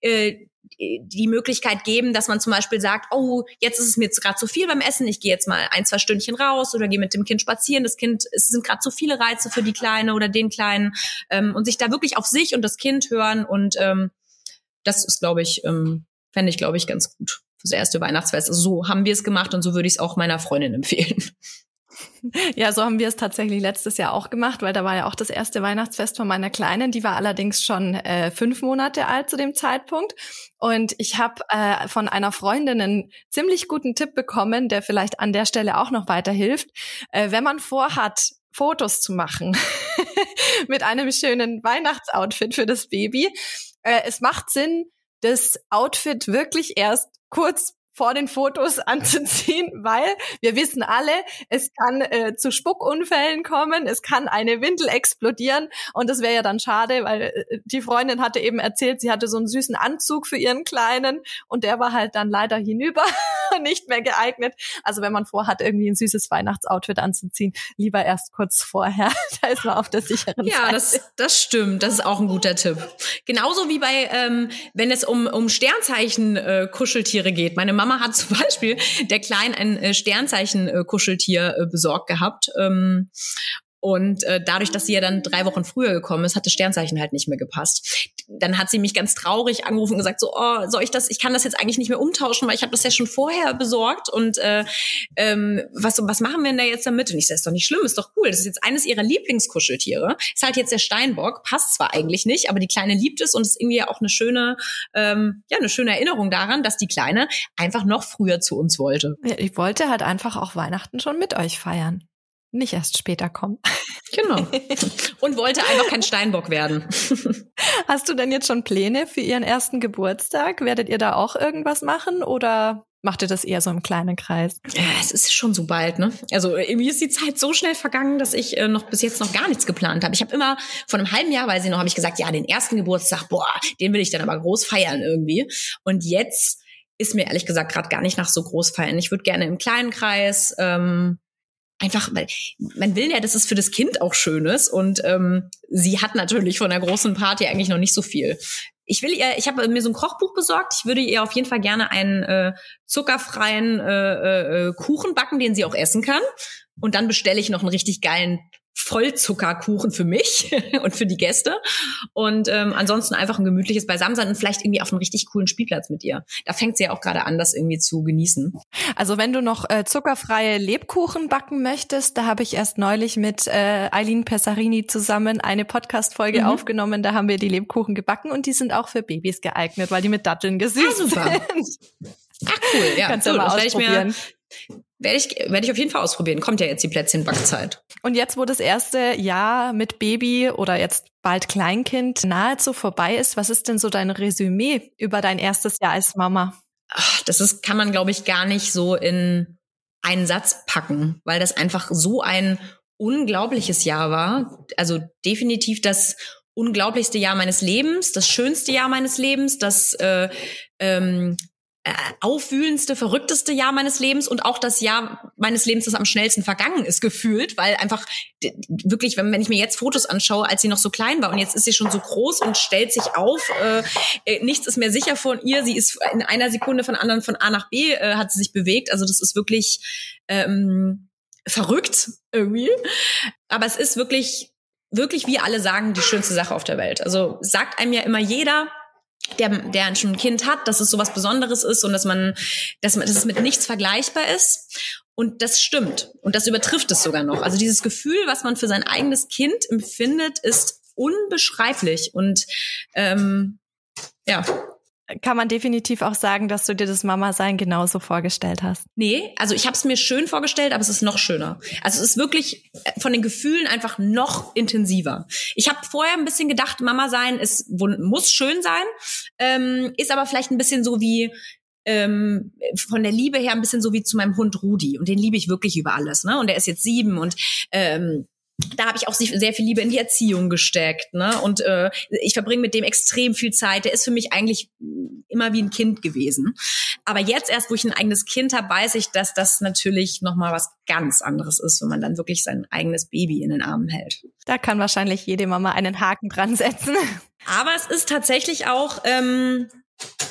äh, die Möglichkeit geben, dass man zum Beispiel sagt, oh, jetzt ist es mir gerade zu viel beim Essen, ich gehe jetzt mal ein, zwei Stündchen raus oder gehe mit dem Kind spazieren. Das Kind, es sind gerade zu viele Reize für die Kleine oder den Kleinen ähm, und sich da wirklich auf sich und das Kind hören und ähm, das ist, glaube ich, ähm, fände ich, glaube ich, ganz gut fürs erste Weihnachtsfest. Also so haben wir es gemacht und so würde ich es auch meiner Freundin empfehlen. [LAUGHS] Ja, so haben wir es tatsächlich letztes Jahr auch gemacht, weil da war ja auch das erste Weihnachtsfest von meiner Kleinen. Die war allerdings schon äh, fünf Monate alt zu dem Zeitpunkt. Und ich habe äh, von einer Freundin einen ziemlich guten Tipp bekommen, der vielleicht an der Stelle auch noch weiterhilft. Äh, wenn man vorhat, Fotos zu machen [LAUGHS] mit einem schönen Weihnachtsoutfit für das Baby, äh, es macht Sinn, das Outfit wirklich erst kurz vor den Fotos [LAUGHS] anzuziehen, weil wir wissen alle, es kann äh, zu Spuckunfällen kommen, es kann eine Windel explodieren und das wäre ja dann schade, weil äh, die Freundin hatte eben erzählt, sie hatte so einen süßen Anzug für ihren Kleinen und der war halt dann leider hinüber, [LAUGHS] [LAUGHS] nicht mehr geeignet. Also wenn man vorhat, irgendwie ein süßes Weihnachtsoutfit anzuziehen, lieber erst kurz vorher, [LAUGHS] da ist man auf der sicheren ja, Seite. Ja, das, das stimmt, das ist auch ein guter Tipp. Genauso wie bei, ähm, wenn es um, um Sternzeichen-Kuscheltiere äh, geht. Meine Mama hat [LAUGHS] zum Beispiel der Kleinen ein äh, Sternzeichen-Kuscheltier äh, besorgt gehabt. Ähm, und äh, dadurch, dass sie ja dann drei Wochen früher gekommen ist, hat das Sternzeichen halt nicht mehr gepasst. Dann hat sie mich ganz traurig angerufen und gesagt, so, oh, soll ich das, ich kann das jetzt eigentlich nicht mehr umtauschen, weil ich habe das ja schon vorher besorgt. Und äh, ähm, was, was machen wir denn da jetzt damit? Und ich sage, ist doch nicht schlimm, ist doch cool. Das ist jetzt eines ihrer Lieblingskuscheltiere. Ist halt jetzt der Steinbock, passt zwar eigentlich nicht, aber die Kleine liebt es und ist irgendwie auch eine schöne, ähm, ja, eine schöne Erinnerung daran, dass die Kleine einfach noch früher zu uns wollte. Ja, ich wollte halt einfach auch Weihnachten schon mit euch feiern nicht erst später kommen. Genau. [LAUGHS] Und wollte einfach kein Steinbock werden. Hast du denn jetzt schon Pläne für Ihren ersten Geburtstag? Werdet ihr da auch irgendwas machen oder macht ihr das eher so im kleinen Kreis? Ja, es ist schon so bald, ne? Also irgendwie ist die Zeit so schnell vergangen, dass ich äh, noch bis jetzt noch gar nichts geplant habe. Ich habe immer vor einem halben Jahr, weiß ich noch, habe ich gesagt, ja, den ersten Geburtstag, boah, den will ich dann aber groß feiern irgendwie. Und jetzt ist mir ehrlich gesagt gerade gar nicht nach so groß feiern. Ich würde gerne im kleinen Kreis ähm, einfach, weil man will ja, dass es für das Kind auch schön ist. Und ähm, sie hat natürlich von der großen Party eigentlich noch nicht so viel ich will ihr, ich habe mir so ein Kochbuch besorgt. Ich würde ihr auf jeden Fall gerne einen äh, zuckerfreien äh, äh, Kuchen backen, den sie auch essen kann. Und dann bestelle ich noch einen richtig geilen Vollzuckerkuchen für mich [LAUGHS] und für die Gäste. Und ähm, ansonsten einfach ein gemütliches Beisammensein und vielleicht irgendwie auf einem richtig coolen Spielplatz mit ihr. Da fängt sie ja auch gerade an, das irgendwie zu genießen. Also wenn du noch äh, zuckerfreie Lebkuchen backen möchtest, da habe ich erst neulich mit äh, Eileen Pessarini zusammen eine Podcast-Folge mhm. aufgenommen. Da haben wir die Lebkuchen gebacken und die sind auch für Babys geeignet, weil die mit Datteln gesüßt ah, super. sind. Ach cool, ja. Kannst so, du mal ausprobieren. Werde ich, werde ich auf jeden Fall ausprobieren. Kommt ja jetzt die Plätzchenbackzeit. Und jetzt, wo das erste Jahr mit Baby oder jetzt bald Kleinkind nahezu vorbei ist, was ist denn so dein Resümee über dein erstes Jahr als Mama? Ach, das ist, kann man, glaube ich, gar nicht so in einen Satz packen, weil das einfach so ein unglaubliches Jahr war. Also definitiv das unglaublichste Jahr meines Lebens, das schönste Jahr meines Lebens, das äh, ähm, äh, aufwühlendste, verrückteste Jahr meines Lebens und auch das Jahr meines Lebens, das am schnellsten vergangen ist, gefühlt, weil einfach wirklich, wenn, wenn ich mir jetzt Fotos anschaue, als sie noch so klein war und jetzt ist sie schon so groß und stellt sich auf, äh, äh, nichts ist mehr sicher von ihr, sie ist in einer Sekunde von anderen von A nach B äh, hat sie sich bewegt, also das ist wirklich ähm, verrückt irgendwie, aber es ist wirklich wirklich, wie alle sagen, die schönste Sache auf der Welt. Also sagt einem ja immer jeder, der, der schon ein Kind hat, dass es sowas Besonderes ist und dass man, dass man, dass es mit nichts vergleichbar ist. Und das stimmt. Und das übertrifft es sogar noch. Also dieses Gefühl, was man für sein eigenes Kind empfindet, ist unbeschreiblich. Und ähm, ja, kann man definitiv auch sagen, dass du dir das Mama-Sein genauso vorgestellt hast. Nee, also ich habe es mir schön vorgestellt, aber es ist noch schöner. Also es ist wirklich äh, von den Gefühlen einfach noch intensiver. Ich habe vorher ein bisschen gedacht, Mama-Sein ist muss schön sein, ähm, ist aber vielleicht ein bisschen so wie ähm, von der Liebe her ein bisschen so wie zu meinem Hund Rudi und den liebe ich wirklich über alles. Ne? Und der ist jetzt sieben und ähm, da habe ich auch sehr viel Liebe in die Erziehung gesteckt. Ne? Und äh, ich verbringe mit dem extrem viel Zeit. Der ist für mich eigentlich immer wie ein Kind gewesen. Aber jetzt erst, wo ich ein eigenes Kind habe, weiß ich, dass das natürlich nochmal was ganz anderes ist, wenn man dann wirklich sein eigenes Baby in den Armen hält. Da kann wahrscheinlich jede Mama einen Haken dran setzen. [LAUGHS] Aber es ist tatsächlich auch... Ähm,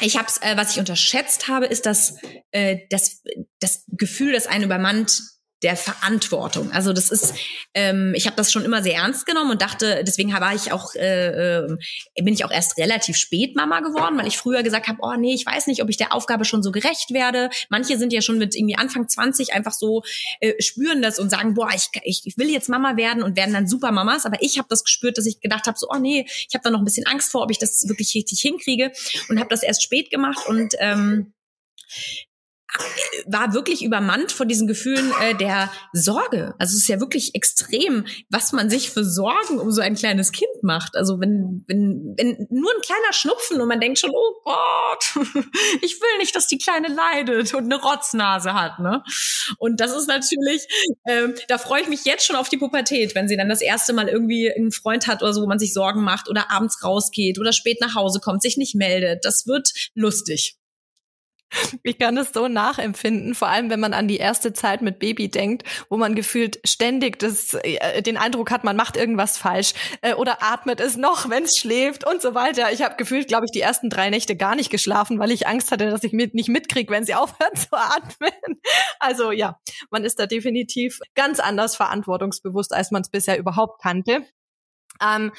ich hab's, äh, was ich unterschätzt habe, ist das, äh, das, das Gefühl, das einen übermannt, der Verantwortung. Also das ist, ähm, ich habe das schon immer sehr ernst genommen und dachte, deswegen war ich auch, äh, äh, bin ich auch erst relativ spät Mama geworden, weil ich früher gesagt habe, oh nee, ich weiß nicht, ob ich der Aufgabe schon so gerecht werde. Manche sind ja schon mit irgendwie Anfang 20 einfach so äh, spüren das und sagen, boah, ich, ich, ich will jetzt Mama werden und werden dann super Mamas. Aber ich habe das gespürt, dass ich gedacht habe, so, oh nee, ich habe da noch ein bisschen Angst vor, ob ich das wirklich richtig hinkriege und habe das erst spät gemacht und ähm, war wirklich übermannt von diesen Gefühlen äh, der Sorge. Also es ist ja wirklich extrem, was man sich für Sorgen um so ein kleines Kind macht. Also wenn, wenn, wenn nur ein kleiner Schnupfen und man denkt schon, oh Gott, [LAUGHS] ich will nicht, dass die Kleine leidet und eine Rotznase hat. Ne? Und das ist natürlich, ähm, da freue ich mich jetzt schon auf die Pubertät, wenn sie dann das erste Mal irgendwie einen Freund hat oder so, wo man sich Sorgen macht oder abends rausgeht oder spät nach Hause kommt, sich nicht meldet. Das wird lustig. Ich kann es so nachempfinden, vor allem wenn man an die erste Zeit mit Baby denkt, wo man gefühlt ständig das, äh, den Eindruck hat, man macht irgendwas falsch äh, oder atmet es noch, wenn es schläft und so weiter. Ich habe gefühlt, glaube ich, die ersten drei Nächte gar nicht geschlafen, weil ich Angst hatte, dass ich mit, nicht mitkriege, wenn sie [LAUGHS] aufhört zu atmen. Also ja, man ist da definitiv ganz anders verantwortungsbewusst, als man es bisher überhaupt kannte. Ähm,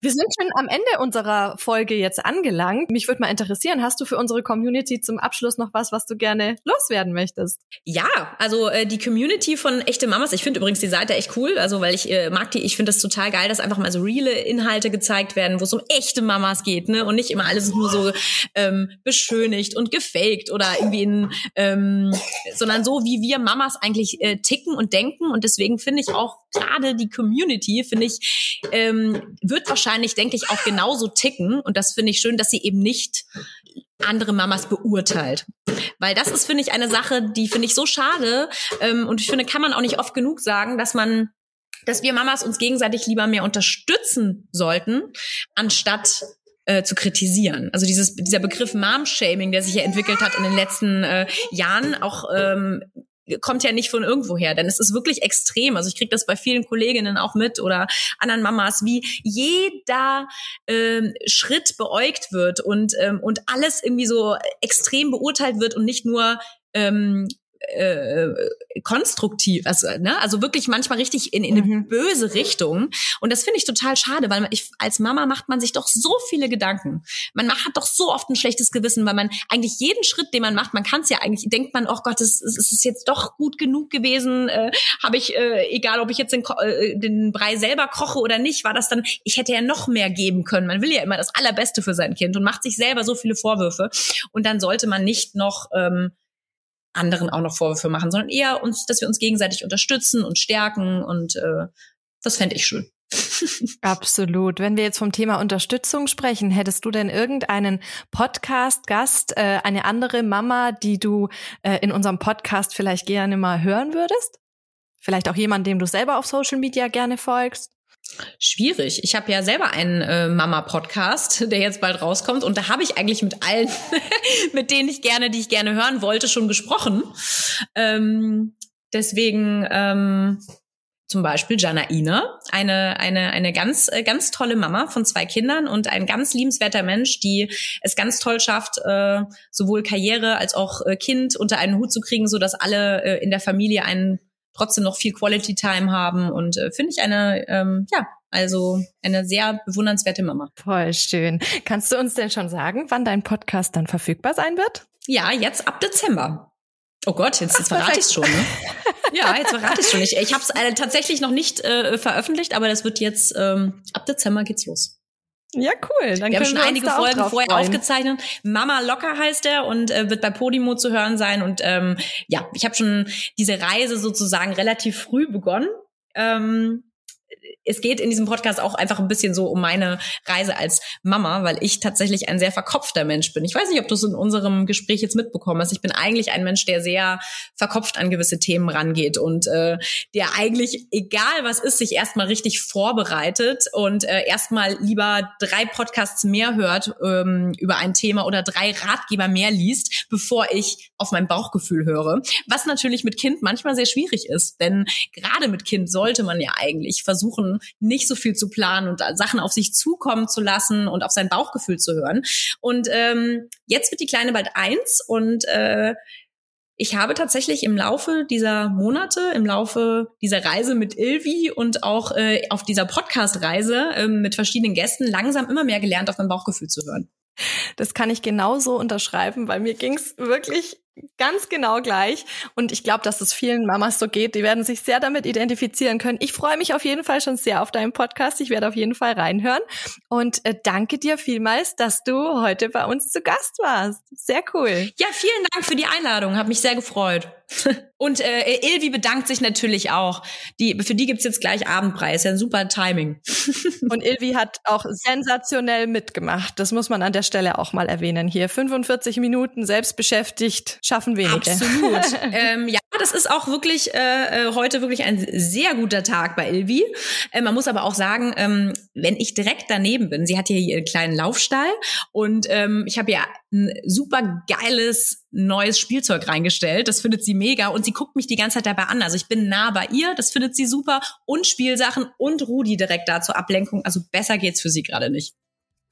wir sind schon am Ende unserer Folge jetzt angelangt. Mich würde mal interessieren, hast du für unsere Community zum Abschluss noch was, was du gerne loswerden möchtest? Ja, also äh, die Community von echte Mamas, ich finde übrigens die Seite echt cool, also weil ich äh, mag die, ich finde das total geil, dass einfach mal so reale Inhalte gezeigt werden, wo es um echte Mamas geht, ne? Und nicht immer alles nur so ähm, beschönigt und gefaked oder irgendwie in, ähm, sondern so, wie wir Mamas eigentlich äh, ticken und denken. Und deswegen finde ich auch gerade die Community, finde ich, ähm, wird wahrscheinlich, denke ich, auch genauso ticken. Und das finde ich schön, dass sie eben nicht andere Mamas beurteilt. Weil das ist, finde ich, eine Sache, die finde ich so schade. Ähm, und ich finde, kann man auch nicht oft genug sagen, dass man dass wir Mamas uns gegenseitig lieber mehr unterstützen sollten, anstatt äh, zu kritisieren. Also dieses, dieser Begriff Mom-Shaming, der sich ja entwickelt hat in den letzten äh, Jahren, auch ähm, kommt ja nicht von irgendwoher, denn es ist wirklich extrem. Also ich kriege das bei vielen Kolleginnen auch mit oder anderen Mamas, wie jeder ähm, Schritt beäugt wird und ähm, und alles irgendwie so extrem beurteilt wird und nicht nur ähm, äh, konstruktiv, also ne, also wirklich manchmal richtig in, in eine mhm. böse Richtung. Und das finde ich total schade, weil man, ich, als Mama macht man sich doch so viele Gedanken. Man hat doch so oft ein schlechtes Gewissen, weil man eigentlich jeden Schritt, den man macht, man kann es ja eigentlich, denkt man, oh Gott, es, es ist jetzt doch gut genug gewesen. Äh, Habe ich, äh, egal ob ich jetzt den, äh, den Brei selber koche oder nicht, war das dann, ich hätte ja noch mehr geben können. Man will ja immer das Allerbeste für sein Kind und macht sich selber so viele Vorwürfe. Und dann sollte man nicht noch ähm, anderen auch noch Vorwürfe machen, sondern eher uns, dass wir uns gegenseitig unterstützen und stärken und äh, das fände ich schön. [LAUGHS] Absolut. Wenn wir jetzt vom Thema Unterstützung sprechen, hättest du denn irgendeinen Podcast-Gast, äh, eine andere Mama, die du äh, in unserem Podcast vielleicht gerne mal hören würdest? Vielleicht auch jemand, dem du selber auf Social Media gerne folgst? Schwierig. Ich habe ja selber einen äh, Mama-Podcast, [LAUGHS] der jetzt bald rauskommt. Und da habe ich eigentlich mit allen, [LAUGHS] mit denen ich gerne, die ich gerne hören wollte, schon gesprochen. Ähm, deswegen ähm, zum Beispiel Jana Ina, eine, eine, eine ganz, äh, ganz tolle Mama von zwei Kindern und ein ganz liebenswerter Mensch, die es ganz toll schafft, äh, sowohl Karriere als auch äh, Kind unter einen Hut zu kriegen, so dass alle äh, in der Familie einen trotzdem noch viel Quality Time haben und äh, finde ich eine, ähm, ja, also eine sehr bewundernswerte Mama. Voll schön. Kannst du uns denn schon sagen, wann dein Podcast dann verfügbar sein wird? Ja, jetzt ab Dezember. Oh Gott, jetzt, jetzt verrate ich schon, ne? [LAUGHS] ja, jetzt verrate ich schon. Ich, ich habe es äh, tatsächlich noch nicht äh, veröffentlicht, aber das wird jetzt ähm, ab Dezember geht's los. Ja, cool. Dann wir haben schon einige Folgen vorher freuen. aufgezeichnet. Mama Locker heißt er und äh, wird bei Podimo zu hören sein. Und ähm, ja, ich habe schon diese Reise sozusagen relativ früh begonnen. Ähm, es geht in diesem Podcast auch einfach ein bisschen so um meine Reise als Mama, weil ich tatsächlich ein sehr verkopfter Mensch bin. Ich weiß nicht, ob du es in unserem Gespräch jetzt mitbekommen hast. Ich bin eigentlich ein Mensch, der sehr verkopft an gewisse Themen rangeht und äh, der eigentlich, egal was ist, sich erstmal richtig vorbereitet und äh, erstmal lieber drei Podcasts mehr hört ähm, über ein Thema oder drei Ratgeber mehr liest, bevor ich auf mein Bauchgefühl höre. Was natürlich mit Kind manchmal sehr schwierig ist, denn gerade mit Kind sollte man ja eigentlich versuchen, nicht so viel zu planen und Sachen auf sich zukommen zu lassen und auf sein Bauchgefühl zu hören. Und ähm, jetzt wird die Kleine bald eins und äh, ich habe tatsächlich im Laufe dieser Monate, im Laufe dieser Reise mit Ilvi und auch äh, auf dieser Podcast-Reise äh, mit verschiedenen Gästen langsam immer mehr gelernt, auf mein Bauchgefühl zu hören. Das kann ich genauso unterschreiben, weil mir ging's wirklich ganz genau gleich. Und ich glaube, dass es vielen Mamas so geht. Die werden sich sehr damit identifizieren können. Ich freue mich auf jeden Fall schon sehr auf deinen Podcast. Ich werde auf jeden Fall reinhören. Und äh, danke dir vielmals, dass du heute bei uns zu Gast warst. Sehr cool. Ja, vielen Dank für die Einladung. Hat mich sehr gefreut. [LAUGHS] Und äh, Ilvi bedankt sich natürlich auch. Die, für die gibt's jetzt gleich Abendpreis. Ja, ein super Timing. [LAUGHS] Und Ilvi hat auch sensationell mitgemacht. Das muss man an der Stelle auch mal erwähnen. Hier 45 Minuten selbst beschäftigt, schaffen wenige. Absolut. [LAUGHS] ähm, ja, das ist auch wirklich äh, äh, heute wirklich ein sehr guter Tag bei Ilvi. Äh, man muss aber auch sagen, ähm, wenn ich direkt daneben bin, sie hat hier ihren kleinen Laufstall und ähm, ich habe ja ein super geiles neues Spielzeug reingestellt. Das findet sie mega und sie guckt mich die ganze Zeit dabei an. Also ich bin nah bei ihr, das findet sie super und Spielsachen und Rudi direkt da zur Ablenkung. Also besser geht's für sie gerade nicht.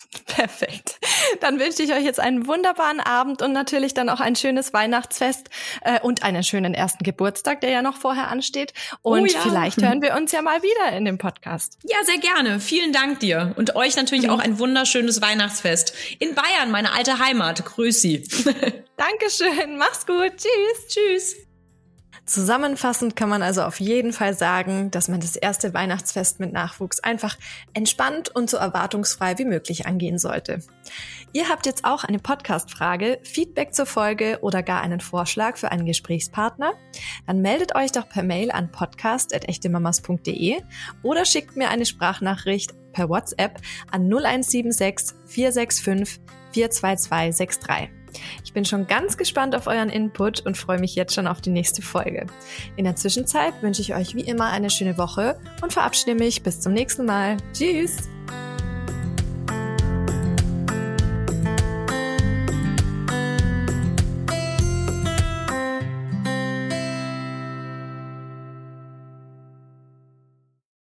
[LAUGHS] Perfekt. Dann wünsche ich euch jetzt einen wunderbaren Abend und natürlich dann auch ein schönes Weihnachtsfest äh, und einen schönen ersten Geburtstag, der ja noch vorher ansteht. Und oh ja. vielleicht hören wir uns ja mal wieder in dem Podcast. Ja, sehr gerne. Vielen Dank dir. Und euch natürlich mhm. auch ein wunderschönes Weihnachtsfest. In Bayern, meine alte Heimat. Grüß Sie. [LAUGHS] Dankeschön. Mach's gut. Tschüss. Tschüss. Zusammenfassend kann man also auf jeden Fall sagen, dass man das erste Weihnachtsfest mit Nachwuchs einfach entspannt und so erwartungsfrei wie möglich angehen sollte. Ihr habt jetzt auch eine Podcast-Frage, Feedback zur Folge oder gar einen Vorschlag für einen Gesprächspartner? Dann meldet euch doch per Mail an podcast.echtemamas.de oder schickt mir eine Sprachnachricht per WhatsApp an 0176 465 42263. Ich bin schon ganz gespannt auf euren Input und freue mich jetzt schon auf die nächste Folge. In der Zwischenzeit wünsche ich euch wie immer eine schöne Woche und verabschiede mich bis zum nächsten Mal. Tschüss!